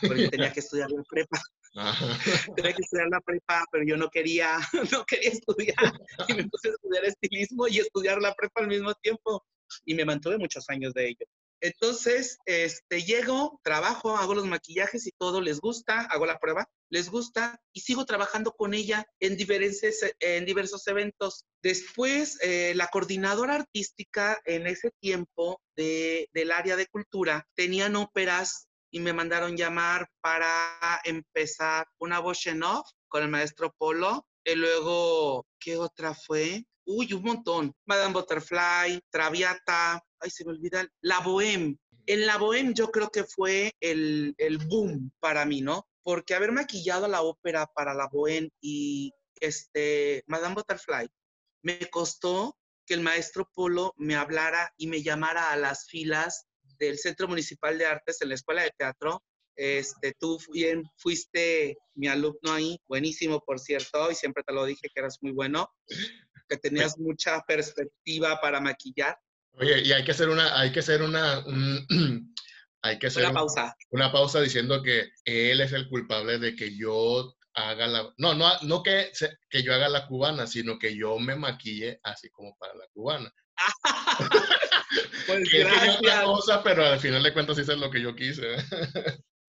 porque tenía que estudiar la prepa. Tenía que estudiar la prepa, pero yo no quería, no quería estudiar. Y me puse a estudiar estilismo y estudiar la prepa al mismo tiempo. Y me mantuve muchos años de ello. Entonces, este, llego, trabajo, hago los maquillajes y todo, les gusta, hago la prueba, les gusta y sigo trabajando con ella en, diversos, en diversos eventos. Después, eh, la coordinadora artística en ese tiempo de, del área de cultura tenían óperas y me mandaron llamar para empezar una voz en off con el maestro Polo. Y luego, ¿qué otra fue? Uy, un montón. Madame Butterfly, Traviata, ay, se me olvida, La Bohème. En La Bohème yo creo que fue el, el boom para mí, ¿no? Porque haber maquillado la ópera para La Bohème y este, Madame Butterfly me costó que el maestro Polo me hablara y me llamara a las filas del Centro Municipal de Artes en la Escuela de Teatro. Este, tú bien fuiste mi alumno ahí, buenísimo, por cierto, y siempre te lo dije que eras muy bueno. que tenías mucha perspectiva para maquillar. Oye, y hay que hacer una, hay que hacer una, hay que hacer una pausa. Una pausa diciendo que él es el culpable de que yo haga la, no, no, no que, que yo haga la cubana, sino que yo me maquille así como para la cubana. pues gracias. cosa, pero al final de cuentas hice lo que yo quise.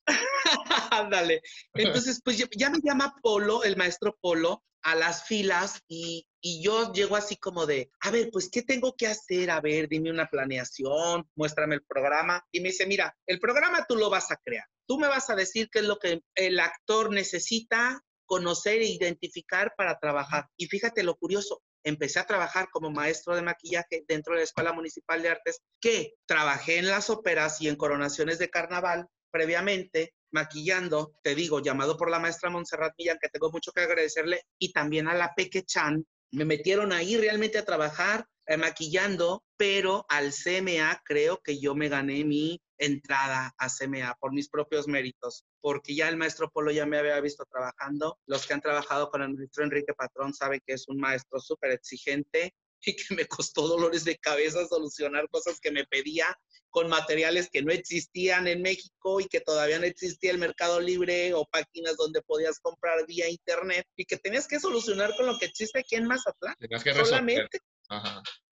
Ándale. Entonces, pues ya me llama Polo, el maestro Polo, a las filas y, y, yo llego así como de, a ver, pues, ¿qué tengo que hacer? A ver, dime una planeación, muéstrame el programa. Y me dice, mira, el programa tú lo vas a crear. Tú me vas a decir qué es lo que el actor necesita conocer e identificar para trabajar. Y fíjate lo curioso, empecé a trabajar como maestro de maquillaje dentro de la Escuela Municipal de Artes, que trabajé en las óperas y en coronaciones de carnaval previamente, maquillando, te digo, llamado por la maestra Montserrat Millán, que tengo mucho que agradecerle, y también a la Peque Chan, me metieron ahí realmente a trabajar eh, maquillando, pero al CMA creo que yo me gané mi entrada a CMA por mis propios méritos, porque ya el maestro Polo ya me había visto trabajando. Los que han trabajado con el maestro Enrique Patrón saben que es un maestro súper exigente y que me costó dolores de cabeza solucionar cosas que me pedía con materiales que no existían en México y que todavía no existía el mercado libre o páginas donde podías comprar vía internet y que tenías que solucionar con lo que existe aquí en Mazatlán. Tenías que resolver. Solamente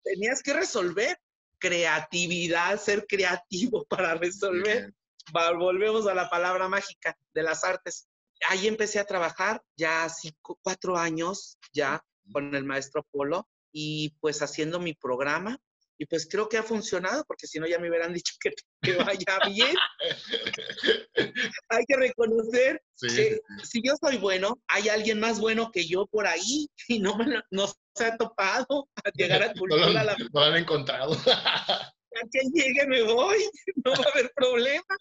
tenías que resolver creatividad, ser creativo para resolver. Volvemos a la palabra mágica de las artes. Ahí empecé a trabajar ya hace cuatro años ya con el maestro Polo y pues haciendo mi programa y pues creo que ha funcionado, porque si no ya me hubieran dicho que, vaya bien. hay que reconocer que si yo soy bueno, hay alguien más bueno que yo por ahí y no, me no se ha topado a llegar a cultura. No, lo, han encontrado. A que llegue me voy, no va a haber problema.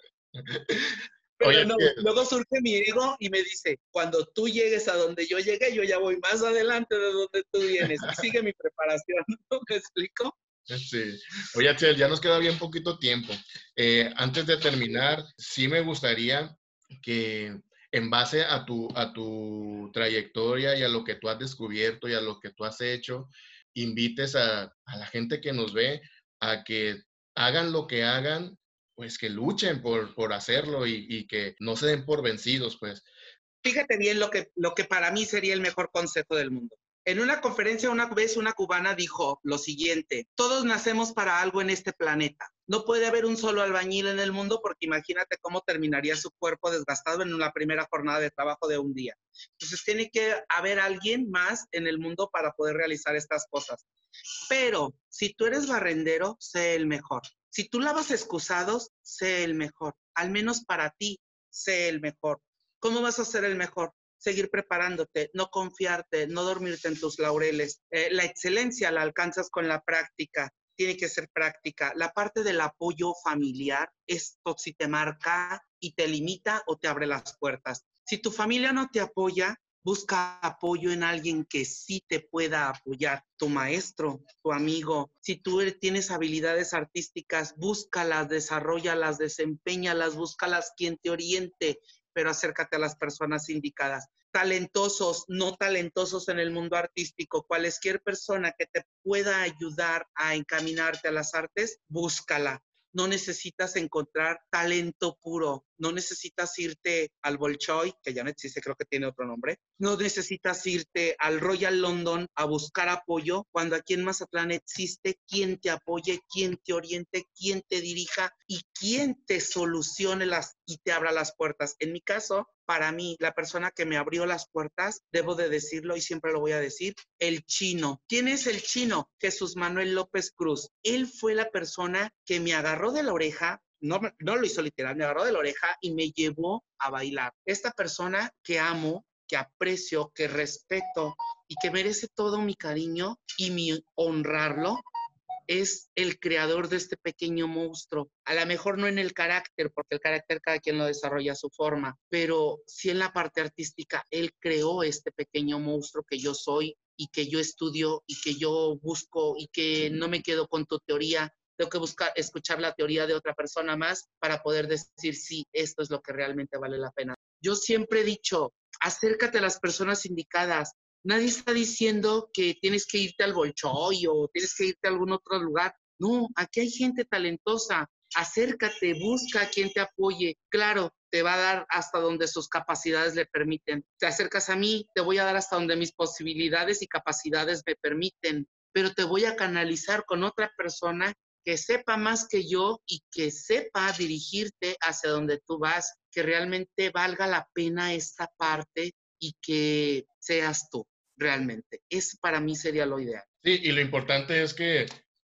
Pero no, luego surge mi ego y me dice, cuando tú llegues a donde yo llegué, yo ya voy más adelante de donde tú vienes. sigue mi preparación, ¿no? ¿Me explico? Sí. Oye, ya nos queda bien poquito tiempo. Eh, antes de terminar, sí me gustaría que en base a tu, a tu trayectoria y a lo que tú has descubierto y a lo que tú has hecho, invites a, a la gente que nos ve a que hagan lo que hagan, pues que luchen por, por hacerlo y, y, que no se den por vencidos, pues. Fíjate bien lo que, lo que para mí sería el mejor consejo del mundo. En una conferencia una vez una cubana dijo lo siguiente, todos nacemos para algo en este planeta. No puede haber un solo albañil en el mundo porque imagínate cómo terminaría su cuerpo desgastado en una primera jornada de trabajo de un día. Entonces tiene que haber alguien más en el mundo para poder realizar estas cosas. Pero si tú eres barrendero, sé el mejor. Si tú lavas excusados, sé el mejor. Al menos para ti, sé el mejor. ¿Cómo vas a ser el mejor? Seguir preparándote, no confiarte, no dormirte en tus laureles. Eh, la excelencia la alcanzas con la práctica, tiene que ser práctica. La parte del apoyo familiar, esto si te marca y te limita o te abre las puertas. Si tu familia no te apoya, busca apoyo en alguien que sí te pueda apoyar, tu maestro, tu amigo. Si tú tienes habilidades artísticas, búscalas, desarrollalas, desempeñalas, búscalas quien te oriente, pero acércate a las personas indicadas. Talentosos, no talentosos en el mundo artístico, cualquier persona que te pueda ayudar a encaminarte a las artes, búscala no necesitas encontrar talento puro, no necesitas irte al Bolshoi, que ya no existe, creo que tiene otro nombre, no necesitas irte al Royal London a buscar apoyo, cuando aquí en Mazatlán existe quien te apoye, quien te oriente, quien te dirija y quien te solucione las y te abra las puertas. En mi caso, para mí, la persona que me abrió las puertas, debo de decirlo y siempre lo voy a decir, el chino. ¿Quién es el chino? Jesús Manuel López Cruz. Él fue la persona que me agarró de la oreja, no, no lo hizo literal, me agarró de la oreja y me llevó a bailar. Esta persona que amo, que aprecio, que respeto y que merece todo mi cariño y mi honrarlo, es el creador de este pequeño monstruo. A lo mejor no en el carácter, porque el carácter cada quien lo desarrolla a su forma, pero sí en la parte artística, él creó este pequeño monstruo que yo soy y que yo estudio y que yo busco y que no me quedo con tu teoría. Tengo que buscar, escuchar la teoría de otra persona más para poder decir si esto es lo que realmente vale la pena. Yo siempre he dicho, acércate a las personas indicadas, nadie está diciendo que tienes que irte al Bolchoy o tienes que irte a algún otro lugar. No, aquí hay gente talentosa. Acércate, busca a quien te apoye. Claro, te va a dar hasta donde sus capacidades le permiten. Te acercas a mí, te voy a dar hasta donde mis posibilidades y capacidades me permiten, pero te voy a canalizar con otra persona que sepa más que yo y que sepa dirigirte hacia donde tú vas, que realmente valga la pena esta parte y que seas tú realmente. Eso para mí sería lo ideal. Sí, y lo importante es que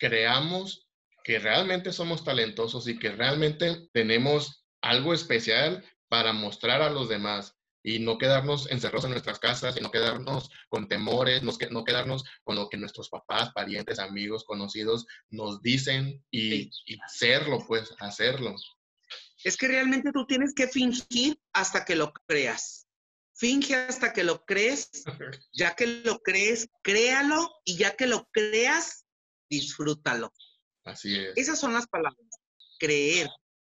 creamos que realmente somos talentosos y que realmente tenemos algo especial para mostrar a los demás y no quedarnos encerrados en nuestras casas y no quedarnos con temores, no, no quedarnos con lo que nuestros papás, parientes, amigos, conocidos nos dicen y, y hacerlo, pues, hacerlo. Es que realmente tú tienes que fingir hasta que lo creas. Finge hasta que lo crees, ya que lo crees, créalo y ya que lo creas, disfrútalo. Así es. Esas son las palabras. Creer,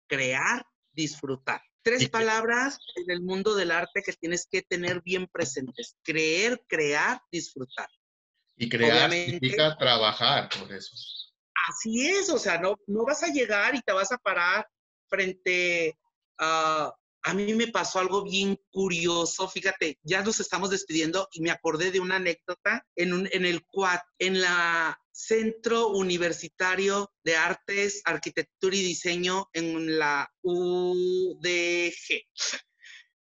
crear, disfrutar. Tres palabras en el mundo del arte que tienes que tener bien presentes. Creer, crear, disfrutar. Y crear significa trabajar por eso. Así es, o sea, no, no vas a llegar y te vas a parar frente a... A mí me pasó algo bien curioso, fíjate, ya nos estamos despidiendo y me acordé de una anécdota en, un, en el cual, en la Centro Universitario de Artes, Arquitectura y Diseño en la UDG.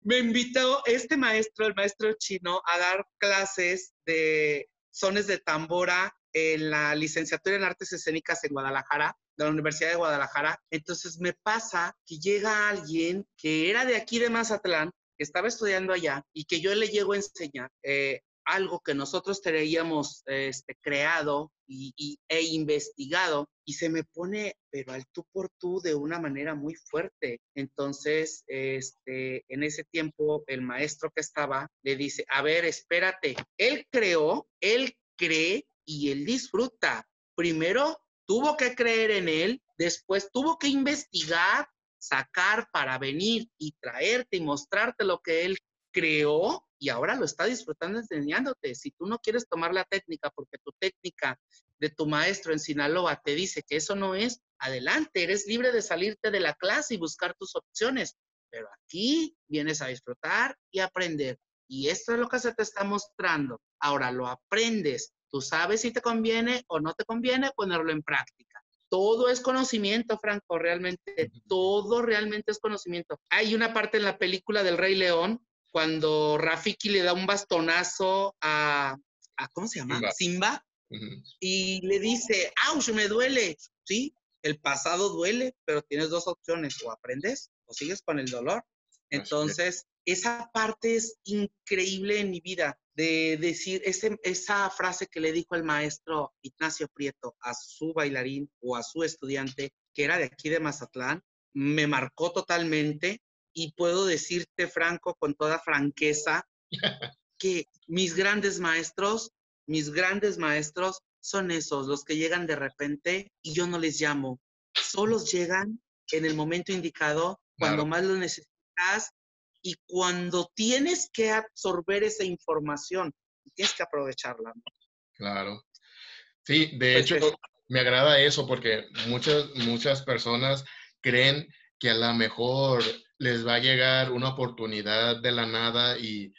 Me invitó este maestro, el maestro chino, a dar clases de sones de tambora en la licenciatura en Artes Escénicas en Guadalajara, de la Universidad de Guadalajara. Entonces me pasa que llega alguien que era de aquí de Mazatlán, que estaba estudiando allá y que yo le llego a enseñar. Eh, algo que nosotros teníamos este, creado y, e investigado y se me pone, pero al tú por tú de una manera muy fuerte. Entonces, este, en ese tiempo, el maestro que estaba le dice, a ver, espérate, él creó, él cree y él disfruta. Primero tuvo que creer en él, después tuvo que investigar, sacar para venir y traerte y mostrarte lo que él creó y ahora lo está disfrutando enseñándote. Si tú no quieres tomar la técnica porque tu técnica de tu maestro en Sinaloa te dice que eso no es, adelante, eres libre de salirte de la clase y buscar tus opciones. Pero aquí vienes a disfrutar y aprender. Y esto es lo que se te está mostrando. Ahora lo aprendes. Tú sabes si te conviene o no te conviene ponerlo en práctica. Todo es conocimiento, Franco, realmente. Todo realmente es conocimiento. Hay una parte en la película del Rey León cuando Rafiki le da un bastonazo a, ¿cómo se llama? Simba, y le dice, ¡auch, me duele! Sí, el pasado duele, pero tienes dos opciones, o aprendes o sigues con el dolor. Entonces, esa parte es increíble en mi vida, de decir ese, esa frase que le dijo el maestro Ignacio Prieto a su bailarín o a su estudiante, que era de aquí de Mazatlán, me marcó totalmente y puedo decirte, Franco, con toda franqueza, que mis grandes maestros, mis grandes maestros son esos, los que llegan de repente y yo no les llamo. Solos llegan en el momento indicado, cuando más lo necesitas y cuando tienes que absorber esa información, tienes que aprovecharla. Claro. Sí, de pues hecho, me agrada eso porque muchas, muchas personas creen que a lo mejor les va a llegar una oportunidad de la nada y,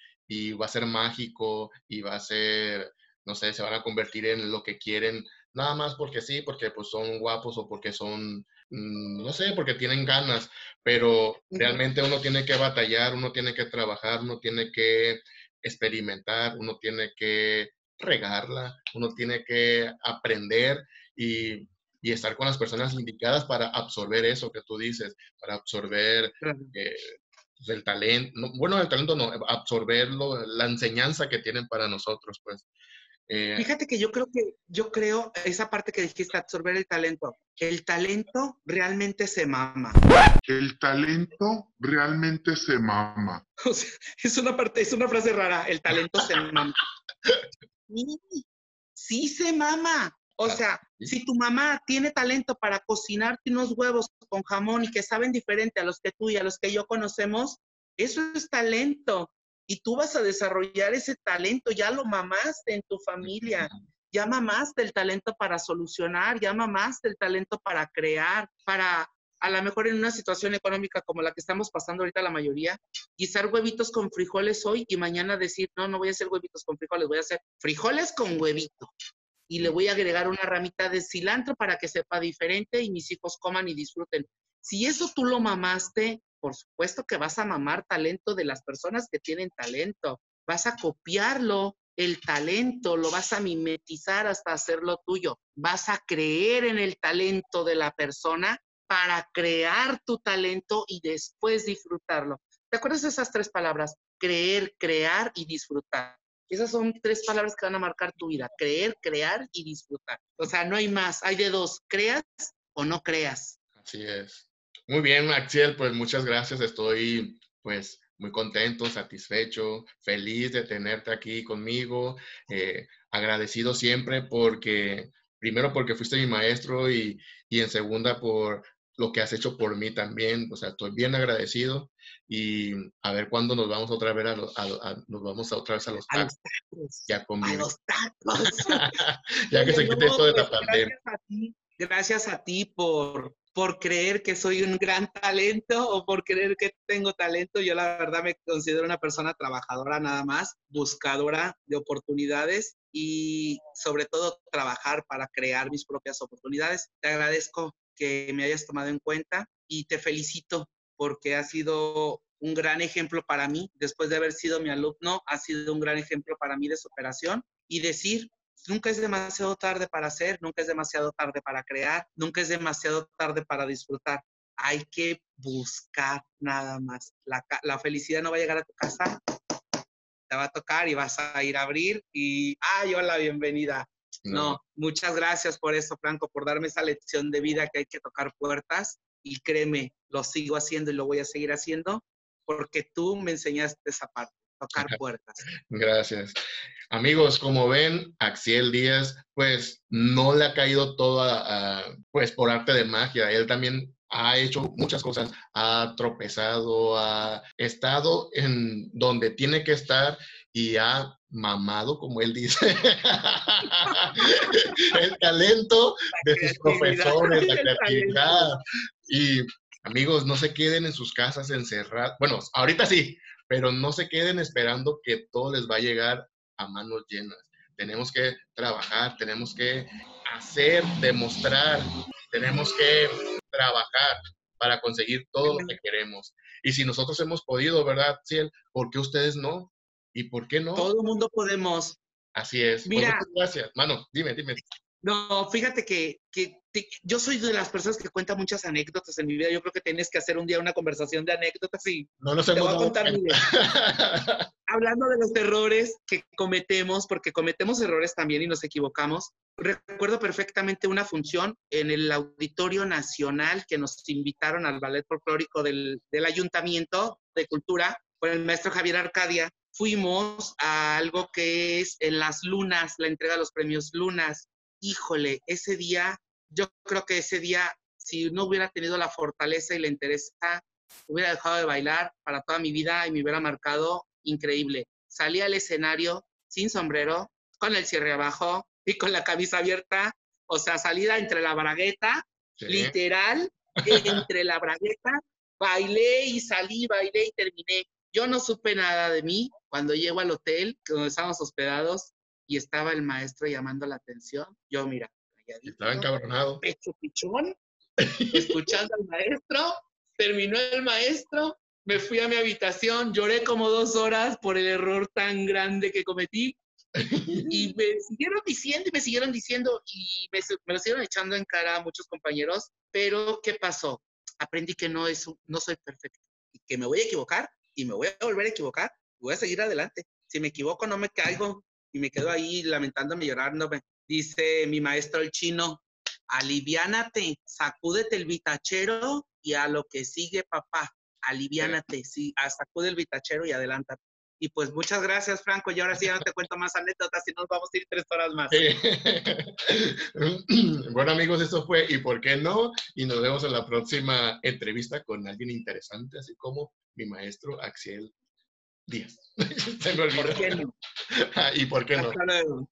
va a ser mágico y va a ser, no sé, se van a convertir en lo que quieren, nada más porque sí, porque pues son guapos o porque son, no sé, porque tienen ganas, pero realmente uno tiene que batallar, uno tiene que trabajar, uno tiene que experimentar, uno tiene que regarla, uno tiene que aprender y y estar con las personas indicadas para absorber eso que tú dices, para absorber eh, pues, el talento, bueno, el talento no, absorberlo, la enseñanza que tienen para nosotros, pues. Eh, Fíjate que yo creo que, yo creo esa parte que dijiste, absorber el talento. El talento realmente se mama. El talento realmente se mama. O sea, es una parte, es una frase rara, el talento se mama. Sí, sí se mama. O sea, si tu mamá tiene talento para cocinarte unos huevos con jamón y que saben diferente a los que tú y a los que yo conocemos, eso es talento. Y tú vas a desarrollar ese talento, ya lo mamaste en tu familia, ya mamaste el talento para solucionar, ya mamaste el talento para crear, para a lo mejor en una situación económica como la que estamos pasando ahorita la mayoría, guisar huevitos con frijoles hoy y mañana decir, no, no voy a hacer huevitos con frijoles, voy a hacer frijoles con huevito. Y le voy a agregar una ramita de cilantro para que sepa diferente y mis hijos coman y disfruten. Si eso tú lo mamaste, por supuesto que vas a mamar talento de las personas que tienen talento. Vas a copiarlo, el talento, lo vas a mimetizar hasta hacerlo tuyo. Vas a creer en el talento de la persona para crear tu talento y después disfrutarlo. ¿Te acuerdas de esas tres palabras? Creer, crear y disfrutar. Esas son tres palabras que van a marcar tu vida. Creer, crear y disfrutar. O sea, no hay más. Hay de dos. Creas o no creas. Así es. Muy bien, Maxiel, pues muchas gracias. Estoy pues muy contento, satisfecho, feliz de tenerte aquí conmigo. Eh, agradecido siempre porque, primero porque fuiste mi maestro y, y en segunda por lo que has hecho por mí también. O sea, estoy bien agradecido y a ver cuándo nos vamos otra vez a, los, nos vamos a otra vez a los tacos. Ya A los tacos. ya que se quite esto de la pues, pandemia. Gracias a ti, gracias a ti por, por creer que soy un gran talento o por creer que tengo talento. Yo la verdad me considero una persona trabajadora nada más, buscadora de oportunidades y sobre todo trabajar para crear mis propias oportunidades. Te agradezco que me hayas tomado en cuenta y te felicito porque ha sido un gran ejemplo para mí, después de haber sido mi alumno, ha sido un gran ejemplo para mí de superación y decir, nunca es demasiado tarde para hacer, nunca es demasiado tarde para crear, nunca es demasiado tarde para disfrutar. Hay que buscar nada más. La, la felicidad no va a llegar a tu casa, te va a tocar y vas a ir a abrir y, ay, hola, bienvenida. No. muchas gracias por eso, Franco, por darme esa lección de vida que hay que tocar puertas y créeme, lo sigo haciendo y lo voy a seguir haciendo porque tú me enseñaste esa parte, tocar puertas. Gracias. Amigos, como ven, Axiel Díaz, pues no le ha caído todo pues por arte de magia. Él también ha hecho muchas cosas, ha tropezado, ha estado en donde tiene que estar y ha mamado, como él dice, el talento de sus profesores, la creatividad. Y amigos, no se queden en sus casas encerrados. Bueno, ahorita sí, pero no se queden esperando que todo les va a llegar a manos llenas. Tenemos que trabajar, tenemos que hacer, demostrar, tenemos que trabajar para conseguir todo lo que queremos. Y si nosotros hemos podido, ¿verdad, Ciel? ¿Por qué ustedes no? ¿Y por qué no? Todo el mundo podemos. Así es. Pues Mira. gracias. Mano, dime, dime. No, fíjate que, que te- yo soy de las personas que cuenta muchas anécdotas en mi vida. Yo creo que tienes que hacer un día una conversación de anécdotas y No nos Te voy a contar mi hablando de los errores que cometemos, porque cometemos errores también y nos equivocamos. Recuerdo perfectamente una función en el Auditorio Nacional que nos invitaron al Ballet Folclórico del, del Ayuntamiento de Cultura con el maestro Javier Arcadia. Fuimos a algo que es en las lunas, la entrega de los premios lunas. Híjole, ese día, yo creo que ese día, si no hubiera tenido la fortaleza y la interés, hubiera dejado de bailar para toda mi vida y me hubiera marcado increíble. Salí al escenario sin sombrero, con el cierre abajo y con la camisa abierta, o sea, salida entre la bragueta, Sí. literal, entre la bragueta, bailé y salí, bailé y terminé. Yo no supe nada de mí cuando llego al hotel donde estábamos hospedados y estaba el maestro llamando la atención. Yo, mira, calladito, Estaba encabronado. pecho pichón, escuchando al maestro, terminó el maestro, me fui a mi habitación, lloré como dos horas por el error tan grande que cometí y me siguieron diciendo y me siguieron diciendo y me, me lo siguieron echando en cara a muchos compañeros, pero ¿qué pasó? Aprendí que no, es, no soy perfecto y que me voy a equivocar y me voy a volver a equivocar y voy a seguir adelante. Si me equivoco, no me caigo y me quedo ahí lamentándome, llorándome. Dice mi maestro el chino, aliviánate, sacúdete el vitachero y a lo que sigue, papá. Aliviánate, sí, sacude el vitachero y adelántate. Y pues muchas gracias, Franco. Y ahora sí ya no te cuento más anécdotas y nos vamos a ir tres horas más. bueno amigos, esto fue ¿Y por qué no? Y nos vemos en la próxima entrevista con alguien interesante, así como mi maestro Axiel Olvidó. ¿Por qué no? Ah, ¿Y por qué no? Hasta luego.